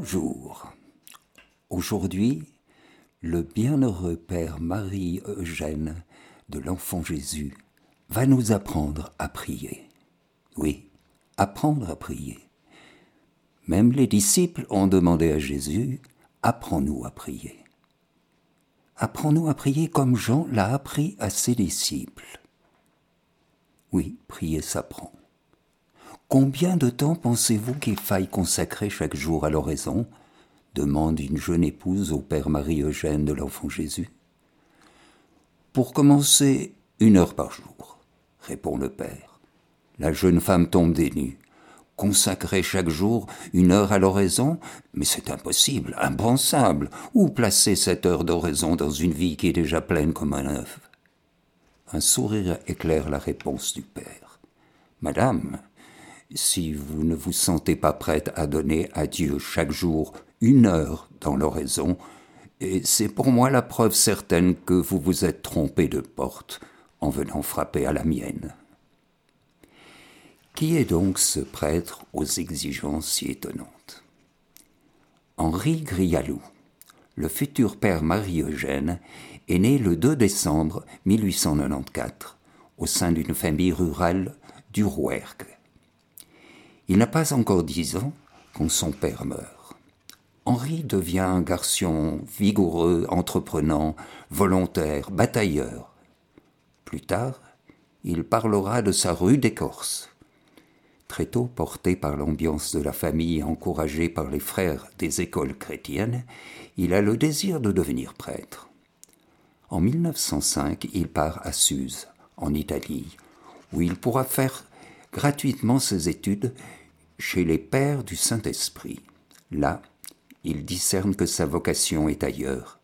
Bonjour. Aujourd'hui, le bienheureux Père Marie-Eugène de l'Enfant Jésus va nous apprendre à prier. Oui, apprendre à prier. Même les disciples ont demandé à Jésus, apprends-nous à prier. Apprends-nous à prier comme Jean l'a appris à ses disciples. Oui, prier s'apprend. Combien de temps pensez-vous qu'il faille consacrer chaque jour à l'oraison? demande une jeune épouse au Père Marie-Eugène de l'Enfant Jésus. Pour commencer, une heure par jour, répond le Père. La jeune femme tombe des nues. Consacrer chaque jour une heure à l'oraison? Mais c'est impossible, impensable. Où placer cette heure d'oraison dans une vie qui est déjà pleine comme un œuf? Un sourire éclaire la réponse du Père. Madame, si vous ne vous sentez pas prête à donner à Dieu chaque jour une heure dans l'oraison, c'est pour moi la preuve certaine que vous vous êtes trompé de porte en venant frapper à la mienne. Qui est donc ce prêtre aux exigences si étonnantes? Henri Grialou, le futur père Marie-Eugène, est né le 2 décembre 1894 au sein d'une famille rurale du Rouergue. Il n'a pas encore dix ans quand son père meurt. Henri devient un garçon vigoureux, entreprenant, volontaire, batailleur. Plus tard, il parlera de sa rue des Corses. Très tôt porté par l'ambiance de la famille et encouragé par les frères des écoles chrétiennes, il a le désir de devenir prêtre. En 1905, il part à Suse, en Italie, où il pourra faire gratuitement ses études chez les pères du Saint-Esprit. Là, il discerne que sa vocation est ailleurs.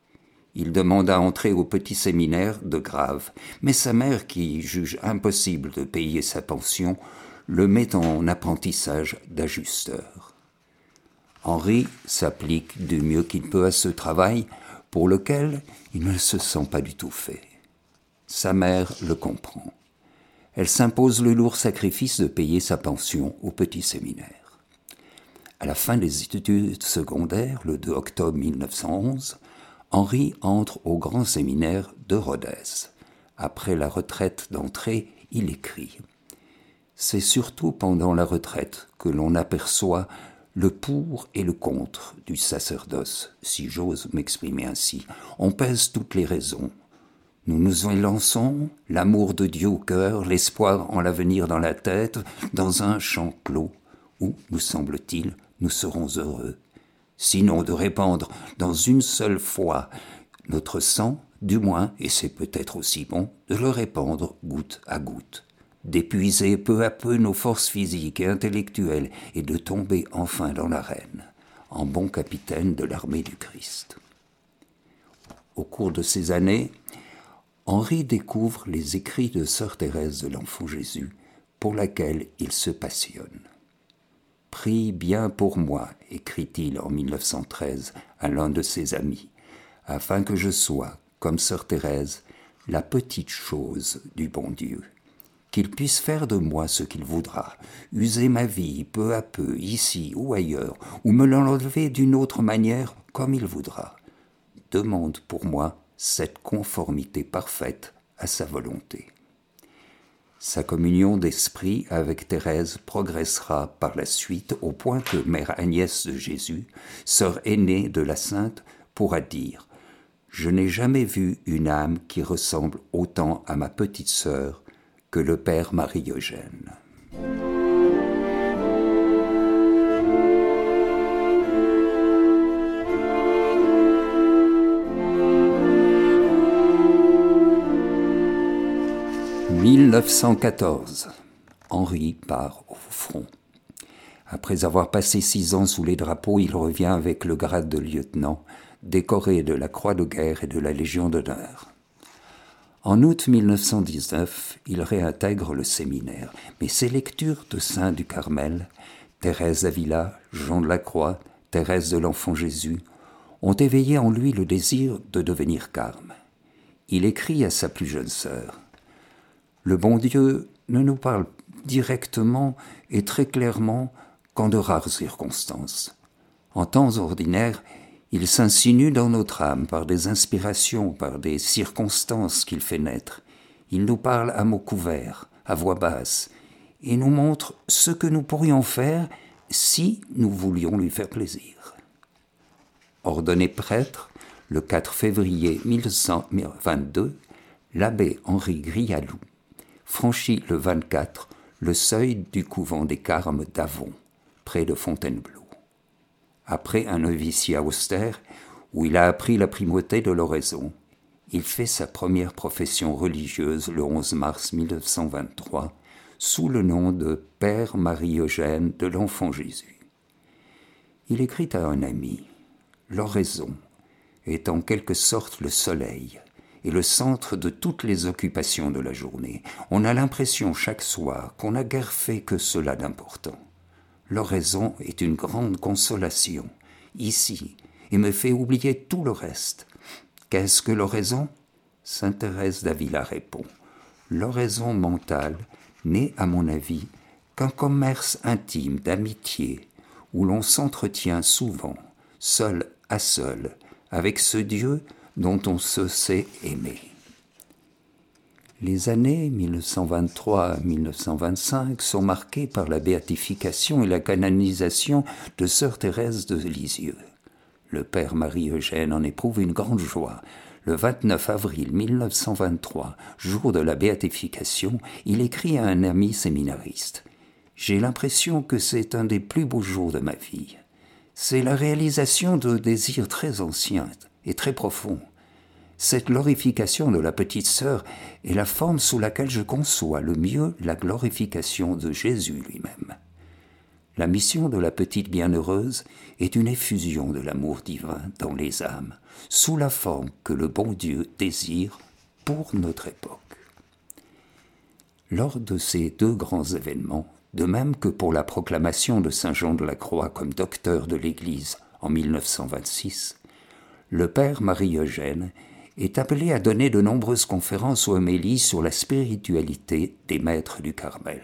Il demande à entrer au petit séminaire de Grave, mais sa mère, qui juge impossible de payer sa pension, le met en apprentissage d'ajusteur. Henri s'applique du mieux qu'il peut à ce travail, pour lequel il ne se sent pas du tout fait. Sa mère le comprend. Elle s'impose le lourd sacrifice de payer sa pension au petit séminaire. À la fin des études secondaires, le 2 octobre 1911, Henri entre au grand séminaire de Rodez. Après la retraite d'entrée, il écrit C'est surtout pendant la retraite que l'on aperçoit le pour et le contre du sacerdoce, si j'ose m'exprimer ainsi. On pèse toutes les raisons. Nous nous élançons, l'amour de Dieu au cœur, l'espoir en l'avenir dans la tête, dans un champ clos où, nous semble-t-il, nous serons heureux, sinon de répandre dans une seule fois notre sang, du moins, et c'est peut-être aussi bon, de le répandre goutte à goutte, d'épuiser peu à peu nos forces physiques et intellectuelles et de tomber enfin dans l'arène, en bon capitaine de l'armée du Christ. Au cours de ces années, Henri découvre les écrits de Sœur Thérèse de l'Enfant Jésus, pour laquelle il se passionne. Prie bien pour moi, écrit-il en 1913 à l'un de ses amis, afin que je sois, comme sœur Thérèse, la petite chose du bon Dieu, qu'il puisse faire de moi ce qu'il voudra, user ma vie peu à peu, ici ou ailleurs, ou me l'enlever d'une autre manière comme il voudra. Demande pour moi cette conformité parfaite à sa volonté. Sa communion d'esprit avec Thérèse progressera par la suite au point que Mère Agnès de Jésus, sœur aînée de la Sainte, pourra dire Je n'ai jamais vu une âme qui ressemble autant à ma petite sœur que le Père Marie-Eugène. 1914. Henri part au front. Après avoir passé six ans sous les drapeaux, il revient avec le grade de lieutenant, décoré de la Croix de guerre et de la Légion d'honneur. En août 1919, il réintègre le séminaire, mais ses lectures de Saint du Carmel, Thérèse Avila, Jean de la Croix, Thérèse de l'Enfant Jésus, ont éveillé en lui le désir de devenir carme. Il écrit à sa plus jeune sœur le bon Dieu ne nous parle directement et très clairement qu'en de rares circonstances. En temps ordinaire, il s'insinue dans notre âme par des inspirations, par des circonstances qu'il fait naître. Il nous parle à mots couverts, à voix basse, et nous montre ce que nous pourrions faire si nous voulions lui faire plaisir. Ordonné prêtre le 4 février 1122, l'abbé Henri Grialou franchit le 24 le seuil du couvent des Carmes d'Avon, près de Fontainebleau. Après un noviciat austère, où il a appris la primauté de l'oraison, il fait sa première profession religieuse le 11 mars 1923 sous le nom de Père Marie-Eugène de l'Enfant Jésus. Il écrit à un ami L'oraison est en quelque sorte le soleil et le centre de toutes les occupations de la journée. On a l'impression chaque soir qu'on n'a guère fait que cela d'important. L'oraison est une grande consolation, ici, et me fait oublier tout le reste. Qu'est-ce que l'oraison Sainte Thérèse d'Avila répond. L'oraison mentale n'est, à mon avis, qu'un commerce intime d'amitié où l'on s'entretient souvent, seul à seul, avec ce Dieu dont on se sait aimer. Les années 1923-1925 sont marquées par la béatification et la canonisation de sœur Thérèse de Lisieux. Le père Marie-Eugène en éprouve une grande joie. Le 29 avril 1923, jour de la béatification, il écrit à un ami séminariste J'ai l'impression que c'est un des plus beaux jours de ma vie. C'est la réalisation de désirs très anciens et très profonds. Cette glorification de la petite sœur est la forme sous laquelle je conçois le mieux la glorification de Jésus lui-même. La mission de la petite bienheureuse est une effusion de l'amour divin dans les âmes, sous la forme que le bon Dieu désire pour notre époque. Lors de ces deux grands événements, de même que pour la proclamation de Saint Jean de la Croix comme docteur de l'Église en 1926, le Père Marie-Eugène est appelé à donner de nombreuses conférences ou homélies sur la spiritualité des maîtres du Carmel.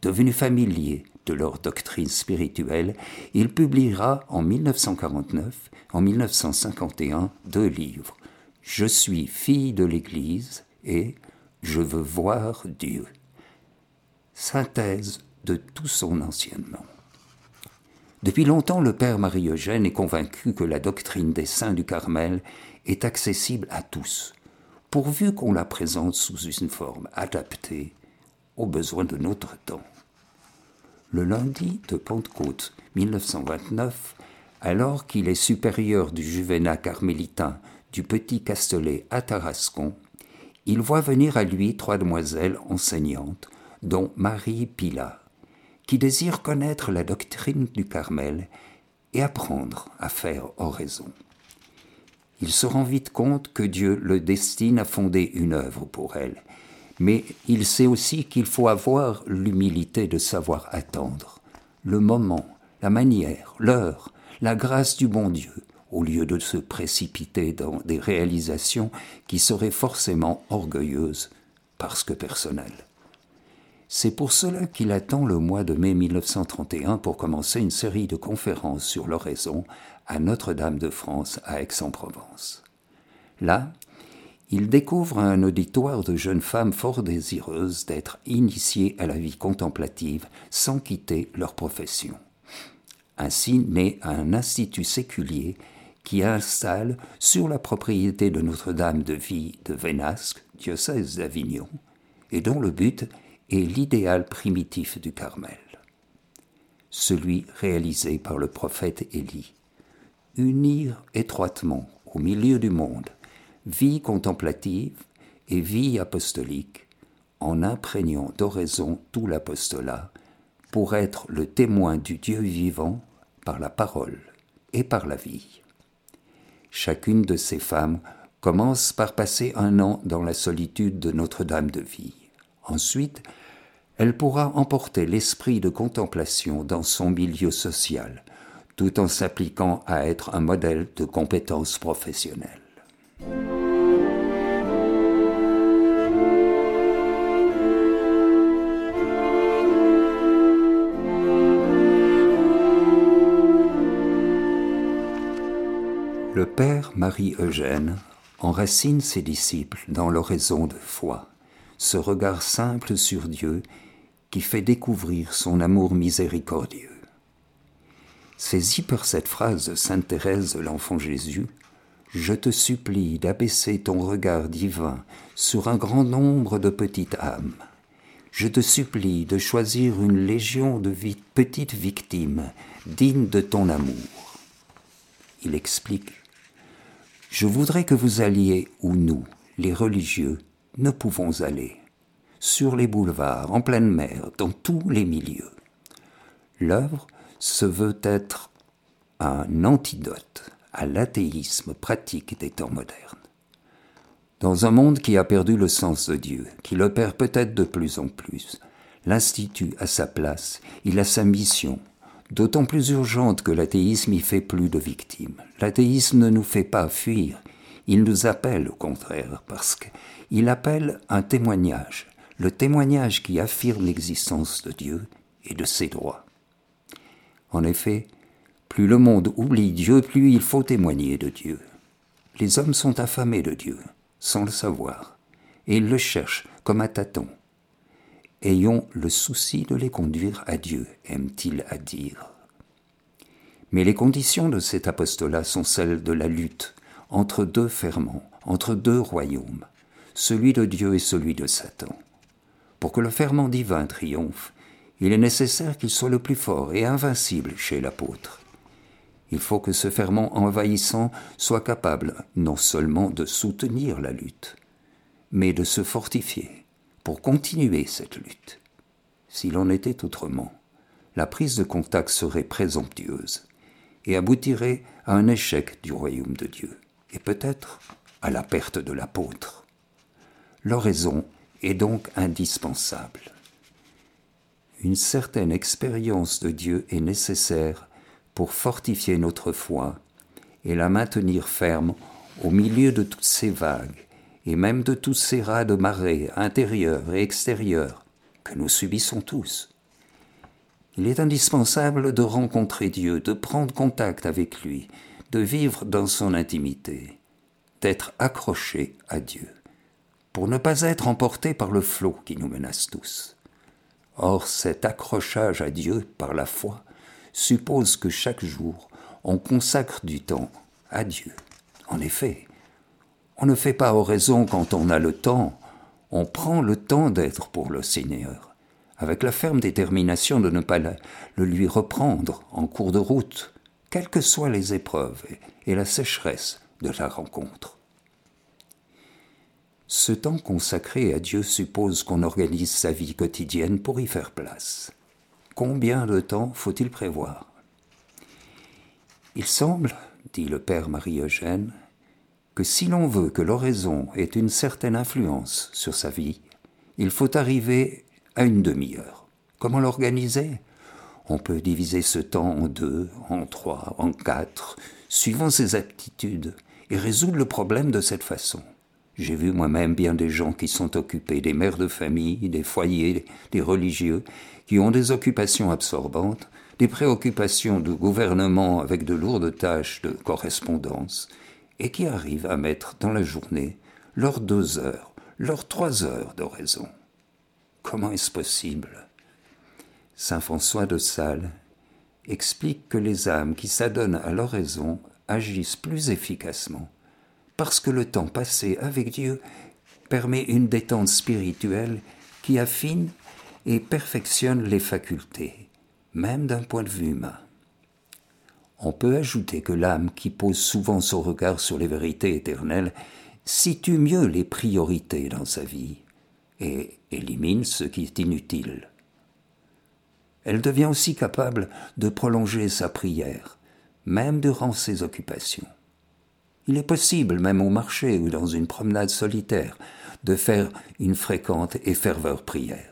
Devenu familier de leur doctrine spirituelle, il publiera en 1949, en 1951, deux livres Je suis fille de l'Église et Je veux voir Dieu. Synthèse de tout son anciennement. Depuis longtemps, le père Marie-Eugène est convaincu que la doctrine des saints du Carmel est accessible à tous, pourvu qu'on la présente sous une forme adaptée aux besoins de notre temps. Le lundi de Pentecôte 1929, alors qu'il est supérieur du Juvénat carmélitain du Petit Castelet à Tarascon, il voit venir à lui trois demoiselles enseignantes, dont Marie Pilat, qui désirent connaître la doctrine du Carmel et apprendre à faire oraison il se rend vite compte que Dieu le destine à fonder une œuvre pour elle. Mais il sait aussi qu'il faut avoir l'humilité de savoir attendre le moment, la manière, l'heure, la grâce du bon Dieu, au lieu de se précipiter dans des réalisations qui seraient forcément orgueilleuses parce que personnelles. C'est pour cela qu'il attend le mois de mai 1931 pour commencer une série de conférences sur l'oraison à Notre-Dame de France à Aix-en-Provence. Là, il découvre un auditoire de jeunes femmes fort désireuses d'être initiées à la vie contemplative sans quitter leur profession. Ainsi naît un institut séculier qui installe sur la propriété de Notre-Dame de Vie de Vénasque, diocèse d'Avignon, et dont le but l'idéal primitif du Carmel, celui réalisé par le prophète Élie. Unir étroitement au milieu du monde vie contemplative et vie apostolique en imprégnant d'oraison tout l'apostolat pour être le témoin du Dieu vivant par la parole et par la vie. Chacune de ces femmes commence par passer un an dans la solitude de Notre-Dame de Vie. Ensuite, elle pourra emporter l'esprit de contemplation dans son milieu social, tout en s'appliquant à être un modèle de compétences professionnelles. Le Père Marie-Eugène enracine ses disciples dans l'oraison de foi, ce regard simple sur Dieu qui fait découvrir son amour miséricordieux. Saisis par cette phrase Sainte Thérèse l'Enfant Jésus, je te supplie d'abaisser ton regard divin sur un grand nombre de petites âmes. Je te supplie de choisir une légion de petites victimes dignes de ton amour. Il explique Je voudrais que vous alliez où nous, les religieux, ne pouvons aller, sur les boulevards, en pleine mer, dans tous les milieux. L'œuvre se veut être un antidote à l'athéisme pratique des temps modernes. Dans un monde qui a perdu le sens de Dieu, qui le perd peut-être de plus en plus, l'Institut a sa place, il a sa mission, d'autant plus urgente que l'athéisme y fait plus de victimes. L'athéisme ne nous fait pas fuir, il nous appelle au contraire, parce qu'il appelle un témoignage, le témoignage qui affirme l'existence de Dieu et de ses droits. En effet, plus le monde oublie Dieu, plus il faut témoigner de Dieu. Les hommes sont affamés de Dieu, sans le savoir, et ils le cherchent comme un tâton. Ayons le souci de les conduire à Dieu, aime-t-il à dire. Mais les conditions de cet apostolat sont celles de la lutte entre deux ferments, entre deux royaumes, celui de Dieu et celui de Satan. Pour que le ferment divin triomphe, il est nécessaire qu'il soit le plus fort et invincible chez l'apôtre. Il faut que ce ferment envahissant soit capable non seulement de soutenir la lutte, mais de se fortifier pour continuer cette lutte. S'il en était autrement, la prise de contact serait présomptueuse et aboutirait à un échec du royaume de Dieu, et peut-être à la perte de l'apôtre. L'oraison est donc indispensable. Une certaine expérience de Dieu est nécessaire pour fortifier notre foi et la maintenir ferme au milieu de toutes ces vagues et même de tous ces rats de marée intérieurs et extérieurs que nous subissons tous. Il est indispensable de rencontrer Dieu, de prendre contact avec lui, de vivre dans son intimité, d'être accroché à Dieu, pour ne pas être emporté par le flot qui nous menace tous. Or cet accrochage à Dieu par la foi suppose que chaque jour on consacre du temps à Dieu. En effet, on ne fait pas oraison quand on a le temps, on prend le temps d'être pour le Seigneur, avec la ferme détermination de ne pas le lui reprendre en cours de route, quelles que soient les épreuves et la sécheresse de la rencontre. Ce temps consacré à Dieu suppose qu'on organise sa vie quotidienne pour y faire place. Combien de temps faut-il prévoir? Il semble, dit le père Marie-Eugène, que si l'on veut que l'oraison ait une certaine influence sur sa vie, il faut arriver à une demi-heure. Comment l'organiser? On peut diviser ce temps en deux, en trois, en quatre, suivant ses aptitudes, et résoudre le problème de cette façon. J'ai vu moi-même bien des gens qui sont occupés, des mères de famille, des foyers, des religieux, qui ont des occupations absorbantes, des préoccupations de gouvernement avec de lourdes tâches de correspondance, et qui arrivent à mettre dans la journée leurs deux heures, leurs trois heures d'oraison. Comment est-ce possible? Saint François de Sales explique que les âmes qui s'adonnent à l'oraison agissent plus efficacement parce que le temps passé avec Dieu permet une détente spirituelle qui affine et perfectionne les facultés, même d'un point de vue humain. On peut ajouter que l'âme qui pose souvent son regard sur les vérités éternelles situe mieux les priorités dans sa vie et élimine ce qui est inutile. Elle devient aussi capable de prolonger sa prière, même durant ses occupations. Il est possible, même au marché ou dans une promenade solitaire, de faire une fréquente et ferveur prière.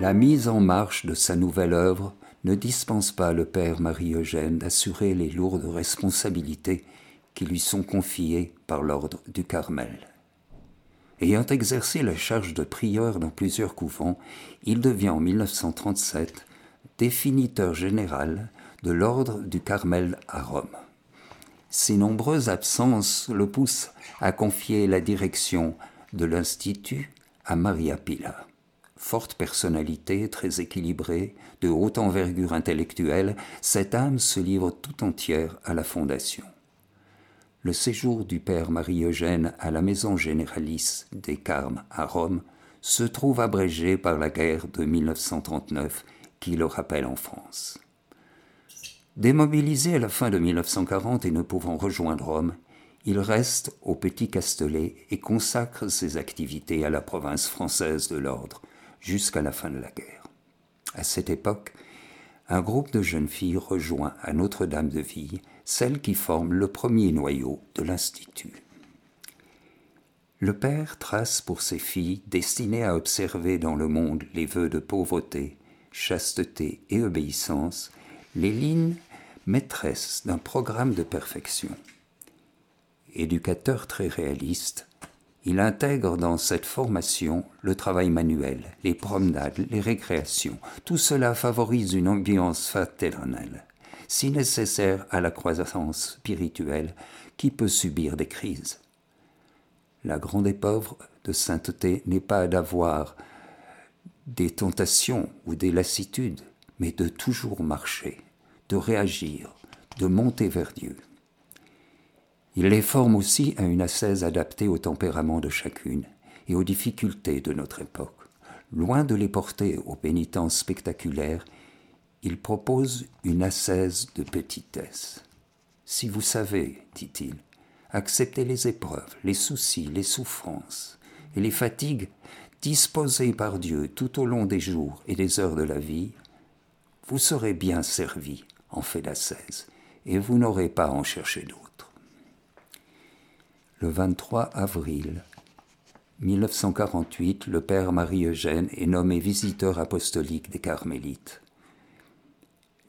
La mise en marche de sa nouvelle œuvre ne dispense pas le Père Marie-Eugène d'assurer les lourdes responsabilités qui lui sont confiées par l'ordre du Carmel. Ayant exercé la charge de prieur dans plusieurs couvents, il devient en 1937 définiteur général de l'ordre du Carmel à Rome. Ses nombreuses absences le poussent à confier la direction de l'Institut à Maria Pila. Forte personnalité, très équilibrée, de haute envergure intellectuelle, cette âme se livre tout entière à la fondation. Le séjour du père Marie-Eugène à la maison généralice des Carmes à Rome se trouve abrégé par la guerre de 1939 qui le rappelle en France. Démobilisé à la fin de 1940 et ne pouvant rejoindre Rome, il reste au Petit Castellet et consacre ses activités à la province française de l'ordre jusqu'à la fin de la guerre. À cette époque, un groupe de jeunes filles rejoint à Notre-Dame de Ville celle qui forme le premier noyau de l'Institut. Le père trace pour ses filles, destinées à observer dans le monde les vœux de pauvreté, chasteté et obéissance, les lignes maîtresses d'un programme de perfection. Éducateur très réaliste, il intègre dans cette formation le travail manuel, les promenades, les récréations. Tout cela favorise une ambiance fraternelle, si nécessaire à la croissance spirituelle qui peut subir des crises. La grande épreuve de sainteté n'est pas d'avoir des tentations ou des lassitudes, mais de toujours marcher, de réagir, de monter vers Dieu. Il les forme aussi à une ascèse adaptée au tempérament de chacune et aux difficultés de notre époque. Loin de les porter aux pénitences spectaculaires, il propose une ascèse de petitesse. Si vous savez, dit-il, accepter les épreuves, les soucis, les souffrances et les fatigues disposées par Dieu tout au long des jours et des heures de la vie, vous serez bien servi en fait d'ascèse et vous n'aurez pas à en chercher d'autres. Le 23 avril 1948, le père Marie-Eugène est nommé visiteur apostolique des Carmélites.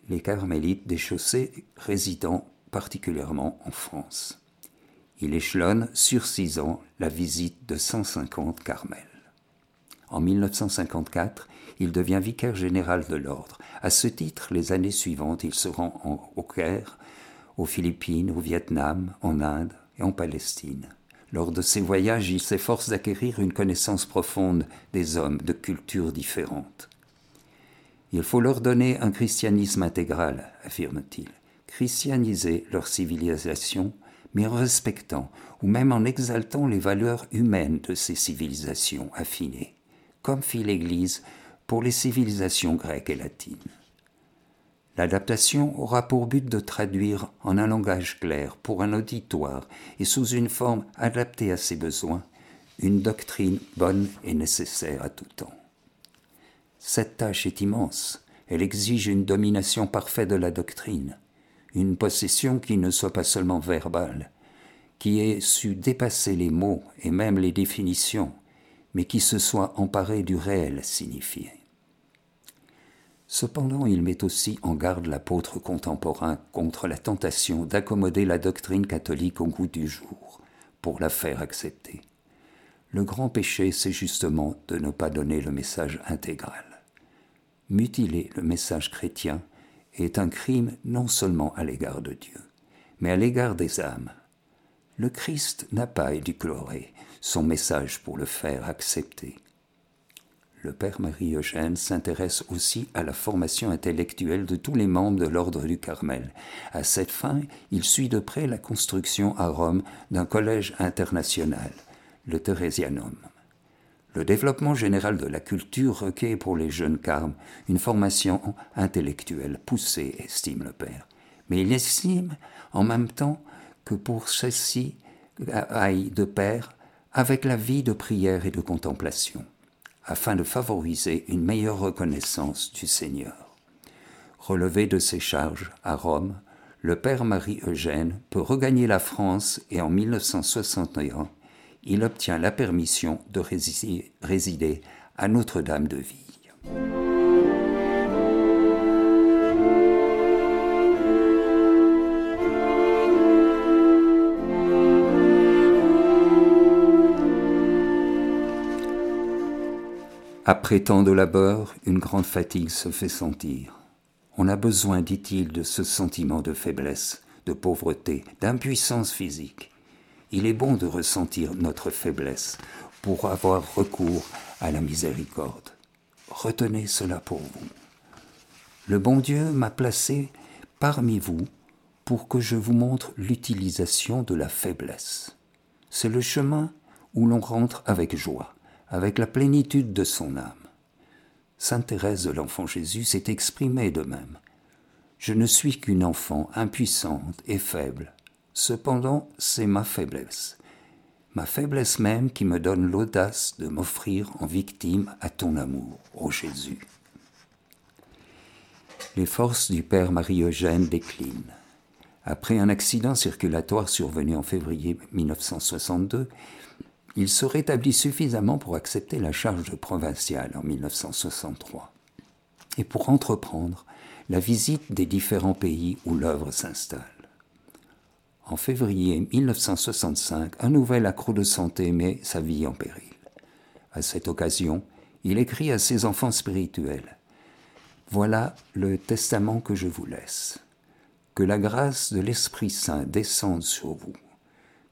Les Carmélites des chaussées résidant particulièrement en France. Il échelonne sur six ans la visite de 150 Carmels. En 1954, il devient vicaire général de l'ordre. À ce titre, les années suivantes, il se rend au Caire, aux Philippines, au Vietnam, en Inde en Palestine. Lors de ces voyages, il s'efforce d'acquérir une connaissance profonde des hommes de cultures différentes. Il faut leur donner un christianisme intégral, affirme-t-il, christianiser leur civilisation, mais en respectant ou même en exaltant les valeurs humaines de ces civilisations affinées comme fit l'Église pour les civilisations grecques et latines. L'adaptation aura pour but de traduire en un langage clair pour un auditoire et sous une forme adaptée à ses besoins une doctrine bonne et nécessaire à tout temps. Cette tâche est immense, elle exige une domination parfaite de la doctrine, une possession qui ne soit pas seulement verbale, qui ait su dépasser les mots et même les définitions, mais qui se soit emparé du réel signifié. Cependant, il met aussi en garde l'apôtre contemporain contre la tentation d'accommoder la doctrine catholique au goût du jour, pour la faire accepter. Le grand péché, c'est justement de ne pas donner le message intégral. Mutiler le message chrétien est un crime non seulement à l'égard de Dieu, mais à l'égard des âmes. Le Christ n'a pas éducloré, son message pour le faire accepter. Le père Marie-Eugène s'intéresse aussi à la formation intellectuelle de tous les membres de l'ordre du Carmel. À cette fin, il suit de près la construction à Rome d'un collège international, le Thérésianum. Le développement général de la culture requiert pour les jeunes carmes une formation intellectuelle poussée, estime le père. Mais il estime en même temps que pour celle-ci aille de pair avec la vie de prière et de contemplation, afin de favoriser une meilleure reconnaissance du Seigneur. Relevé de ses charges à Rome, le Père Marie-Eugène peut regagner la France et en 1961, il obtient la permission de résider à Notre-Dame de Ville. Après tant de labeur, une grande fatigue se fait sentir. On a besoin, dit-il, de ce sentiment de faiblesse, de pauvreté, d'impuissance physique. Il est bon de ressentir notre faiblesse pour avoir recours à la miséricorde. Retenez cela pour vous. Le bon Dieu m'a placé parmi vous pour que je vous montre l'utilisation de la faiblesse. C'est le chemin où l'on rentre avec joie, avec la plénitude de son âme. Sainte Thérèse de l'Enfant Jésus s'est exprimée de même. Je ne suis qu'une enfant impuissante et faible. Cependant, c'est ma faiblesse, ma faiblesse même qui me donne l'audace de m'offrir en victime à ton amour, ô Jésus. Les forces du Père Marie-Eugène déclinent. Après un accident circulatoire survenu en février 1962, il se rétablit suffisamment pour accepter la charge de provincial en 1963 et pour entreprendre la visite des différents pays où l'œuvre s'installe. En février 1965, un nouvel accroc de santé met sa vie en péril. À cette occasion, il écrit à ses enfants spirituels Voilà le testament que je vous laisse que la grâce de l'Esprit Saint descende sur vous,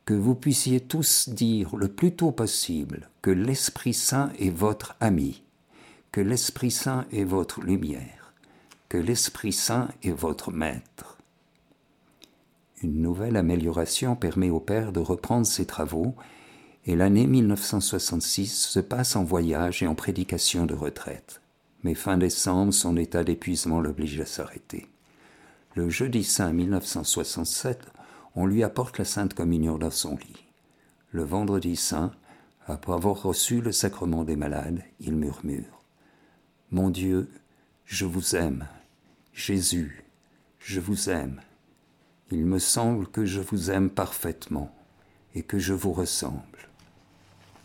que vous puissiez tous dire le plus tôt possible que l'Esprit Saint est votre ami, que l'Esprit Saint est votre lumière, que l'Esprit Saint est votre maître. Une nouvelle amélioration permet au Père de reprendre ses travaux et l'année 1966 se passe en voyage et en prédication de retraite. Mais fin décembre, son état d'épuisement l'oblige à s'arrêter le jeudi saint 1967, on lui apporte la Sainte Communion dans son lit. Le vendredi saint, après avoir reçu le sacrement des malades, il murmure Mon Dieu, je vous aime. Jésus, je vous aime. Il me semble que je vous aime parfaitement et que je vous ressemble.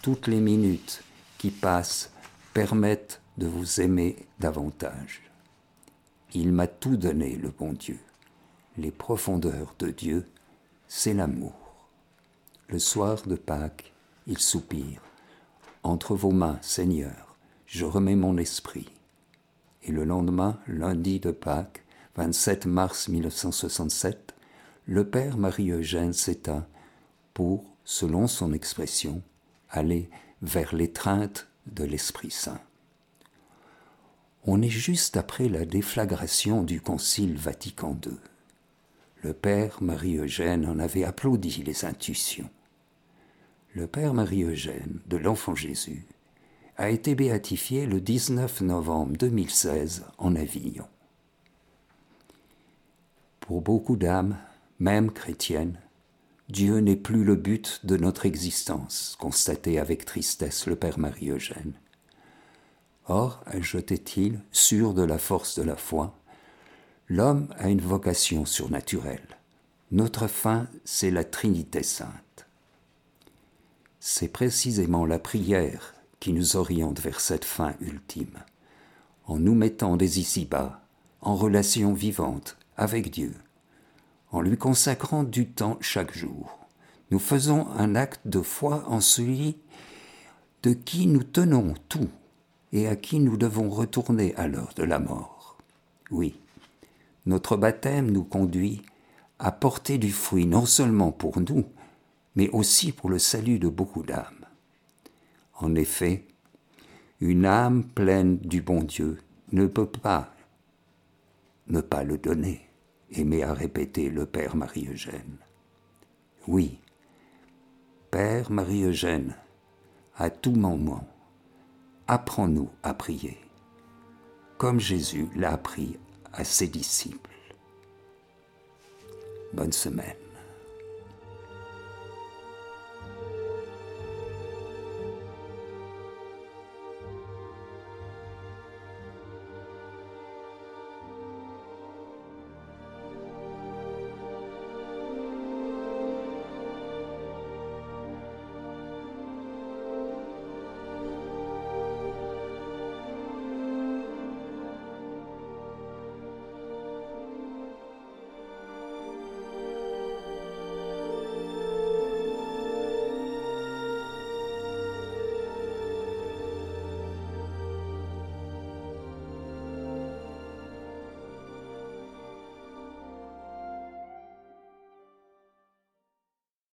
Toutes les minutes qui passent permettent de vous aimer davantage. Il m'a tout donné, le bon Dieu. Les profondeurs de Dieu, c'est l'amour. Le soir de Pâques, il soupire. Entre vos mains, Seigneur, je remets mon esprit. Et le lendemain, lundi de Pâques, 27 mars 1967, le Père Marie-Eugène s'éteint pour, selon son expression, aller vers l'étreinte de l'Esprit Saint on est juste après la déflagration du Concile Vatican II. Le Père Marie-Eugène en avait applaudi les intuitions. Le Père Marie-Eugène de l'Enfant Jésus a été béatifié le 19 novembre 2016 en Avignon. Pour beaucoup d'âmes, même chrétiennes, Dieu n'est plus le but de notre existence, constatait avec tristesse le Père Marie-Eugène. Or, ajoutait-il, sûr de la force de la foi, l'homme a une vocation surnaturelle. Notre fin, c'est la Trinité sainte. C'est précisément la prière qui nous oriente vers cette fin ultime, en nous mettant dès ici-bas en relation vivante avec Dieu, en lui consacrant du temps chaque jour. Nous faisons un acte de foi en celui de qui nous tenons tout et à qui nous devons retourner à l'heure de la mort. Oui, notre baptême nous conduit à porter du fruit non seulement pour nous, mais aussi pour le salut de beaucoup d'âmes. En effet, une âme pleine du bon Dieu ne peut pas ne pas le donner, aimé à répéter le Père Marie-Eugène. Oui, Père Marie-Eugène, à tout moment, apprends-nous à prier, comme Jésus l'a appris à ses disciples. Bonne semaine.